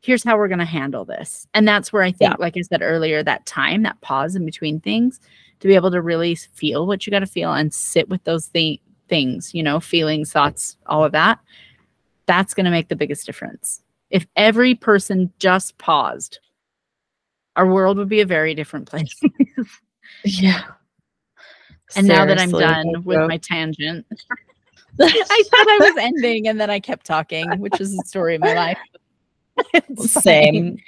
Here's how we're gonna handle this. And that's where I think, yeah. like I said earlier, that time, that pause in between things, to be able to really feel what you got to feel and sit with those th- things, you know, feelings, thoughts, all of that. That's gonna make the biggest difference. If every person just paused, our world would be a very different place. yeah. And now that I'm done with my tangent, I thought I was ending and then I kept talking, which is the story of my life. Same.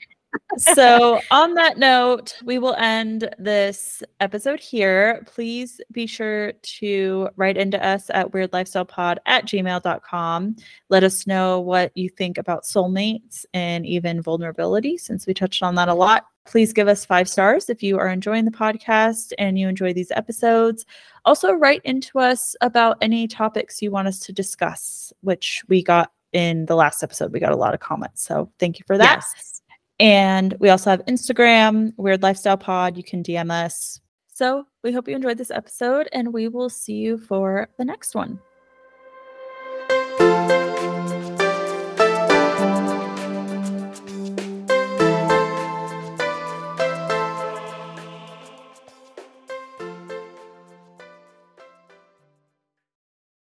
so, on that note, we will end this episode here. Please be sure to write into us at weirdlifestylepod at gmail.com. Let us know what you think about soulmates and even vulnerability, since we touched on that a lot. Please give us five stars if you are enjoying the podcast and you enjoy these episodes. Also, write into us about any topics you want us to discuss, which we got in the last episode. We got a lot of comments. So, thank you for that. Yes. And we also have Instagram, Weird Lifestyle Pod. You can DM us. So, we hope you enjoyed this episode and we will see you for the next one.